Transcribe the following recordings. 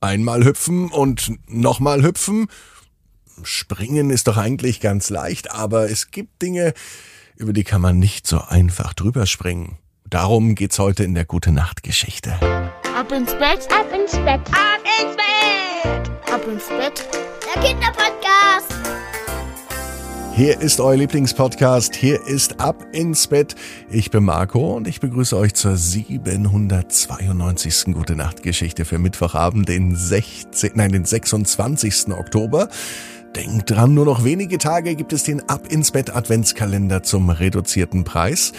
Einmal hüpfen und nochmal hüpfen. Springen ist doch eigentlich ganz leicht, aber es gibt Dinge, über die kann man nicht so einfach drüber springen. Darum geht's heute in der Gute Nacht Geschichte. Ab ins Bett, ab ins Bett, ab ins Bett, ab ins Bett. Der Kinderpodcast. Hier ist euer Lieblingspodcast. Hier ist Ab ins Bett. Ich bin Marco und ich begrüße euch zur 792. Gute Nacht Geschichte für Mittwochabend, den 16, nein, den 26. Oktober. Denkt dran, nur noch wenige Tage gibt es den Ab ins Bett Adventskalender zum reduzierten Preis.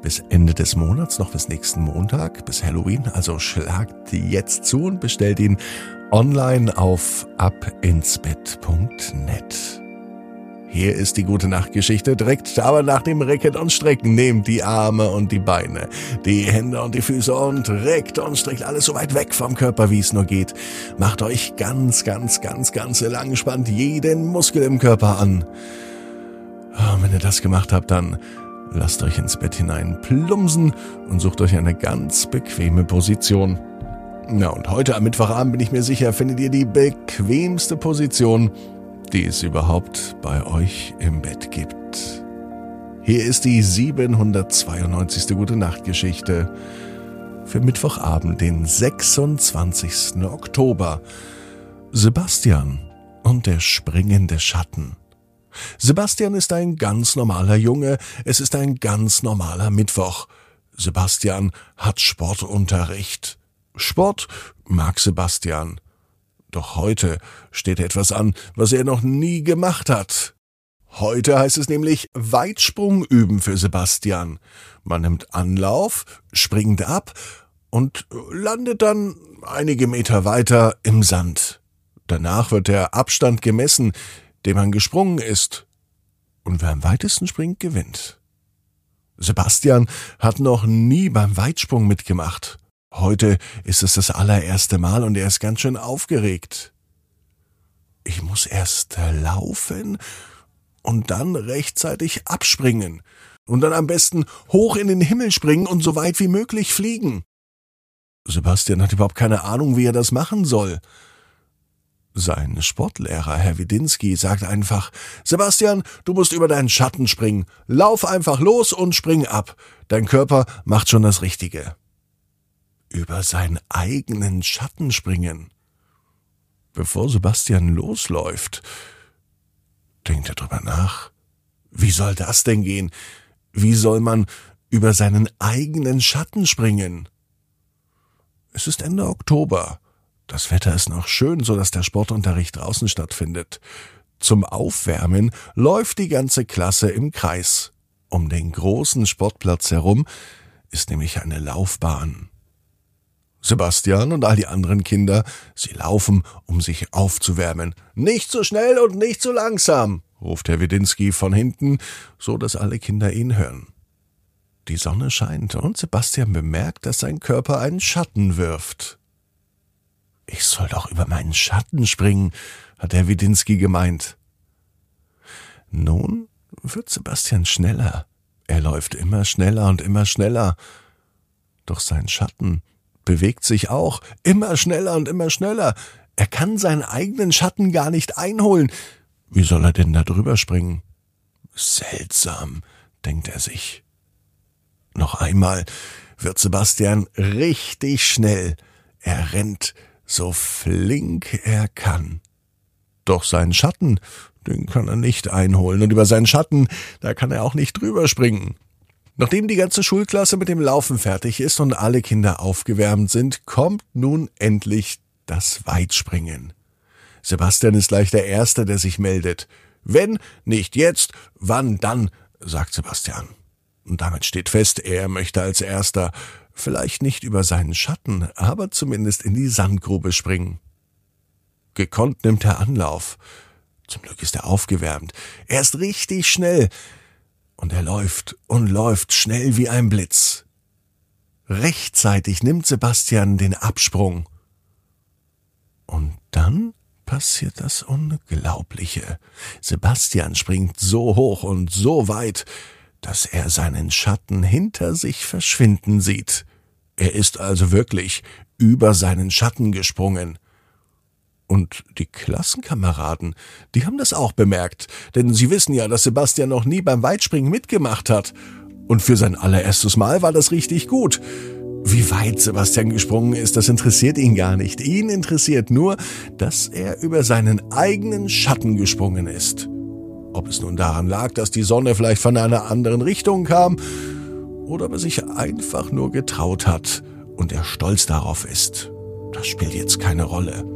Bis Ende des Monats, noch bis nächsten Montag, bis Halloween. Also schlagt jetzt zu und bestellt ihn online auf abinsbett.net. Hier ist die gute Nachtgeschichte direkt, aber nach dem Recken und Strecken nehmt die Arme und die Beine, die Hände und die Füße und reckt und streckt alles so weit weg vom Körper, wie es nur geht. Macht euch ganz, ganz, ganz, ganz lang, spannt jeden Muskel im Körper an. Und wenn ihr das gemacht habt, dann lasst euch ins Bett hinein plumsen und sucht euch eine ganz bequeme Position. Na und heute am Mittwochabend bin ich mir sicher, findet ihr die bequemste Position, die es überhaupt bei euch im Bett gibt. Hier ist die 792. Gute Nacht Geschichte für Mittwochabend, den 26. Oktober. Sebastian und der springende Schatten. Sebastian ist ein ganz normaler Junge, es ist ein ganz normaler Mittwoch. Sebastian hat Sportunterricht. Sport mag Sebastian. Doch heute steht etwas an, was er noch nie gemacht hat. Heute heißt es nämlich Weitsprung üben für Sebastian. Man nimmt Anlauf, springt ab und landet dann einige Meter weiter im Sand. Danach wird der Abstand gemessen, den man gesprungen ist. Und wer am weitesten springt, gewinnt. Sebastian hat noch nie beim Weitsprung mitgemacht. Heute ist es das allererste Mal und er ist ganz schön aufgeregt. Ich muss erst laufen und dann rechtzeitig abspringen und dann am besten hoch in den Himmel springen und so weit wie möglich fliegen. Sebastian hat überhaupt keine Ahnung, wie er das machen soll. Sein Sportlehrer, Herr Widinski, sagt einfach, Sebastian, du musst über deinen Schatten springen. Lauf einfach los und spring ab. Dein Körper macht schon das Richtige über seinen eigenen Schatten springen. Bevor Sebastian losläuft, denkt er drüber nach. Wie soll das denn gehen? Wie soll man über seinen eigenen Schatten springen? Es ist Ende Oktober. Das Wetter ist noch schön, so dass der Sportunterricht draußen stattfindet. Zum Aufwärmen läuft die ganze Klasse im Kreis. Um den großen Sportplatz herum ist nämlich eine Laufbahn. Sebastian und all die anderen Kinder, sie laufen, um sich aufzuwärmen. Nicht zu schnell und nicht zu langsam, ruft Herr Widinski von hinten, so dass alle Kinder ihn hören. Die Sonne scheint und Sebastian bemerkt, dass sein Körper einen Schatten wirft. Ich soll doch über meinen Schatten springen, hat Herr Widinski gemeint. Nun wird Sebastian schneller. Er läuft immer schneller und immer schneller. Doch sein Schatten bewegt sich auch immer schneller und immer schneller. Er kann seinen eigenen Schatten gar nicht einholen. Wie soll er denn da drüber springen? Seltsam, denkt er sich. Noch einmal wird Sebastian richtig schnell. Er rennt so flink er kann. Doch seinen Schatten, den kann er nicht einholen, und über seinen Schatten, da kann er auch nicht drüber springen. Nachdem die ganze Schulklasse mit dem Laufen fertig ist und alle Kinder aufgewärmt sind, kommt nun endlich das Weitspringen. Sebastian ist gleich der Erste, der sich meldet. Wenn nicht jetzt, wann dann, sagt Sebastian. Und damit steht fest, er möchte als Erster vielleicht nicht über seinen Schatten, aber zumindest in die Sandgrube springen. Gekonnt nimmt er Anlauf. Zum Glück ist er aufgewärmt. Er ist richtig schnell. Und er läuft und läuft schnell wie ein Blitz. Rechtzeitig nimmt Sebastian den Absprung. Und dann passiert das Unglaubliche. Sebastian springt so hoch und so weit, dass er seinen Schatten hinter sich verschwinden sieht. Er ist also wirklich über seinen Schatten gesprungen. Und die Klassenkameraden, die haben das auch bemerkt, denn sie wissen ja, dass Sebastian noch nie beim Weitspringen mitgemacht hat. Und für sein allererstes Mal war das richtig gut. Wie weit Sebastian gesprungen ist, das interessiert ihn gar nicht. Ihn interessiert nur, dass er über seinen eigenen Schatten gesprungen ist. Ob es nun daran lag, dass die Sonne vielleicht von einer anderen Richtung kam, oder ob er sich einfach nur getraut hat und er stolz darauf ist. Das spielt jetzt keine Rolle.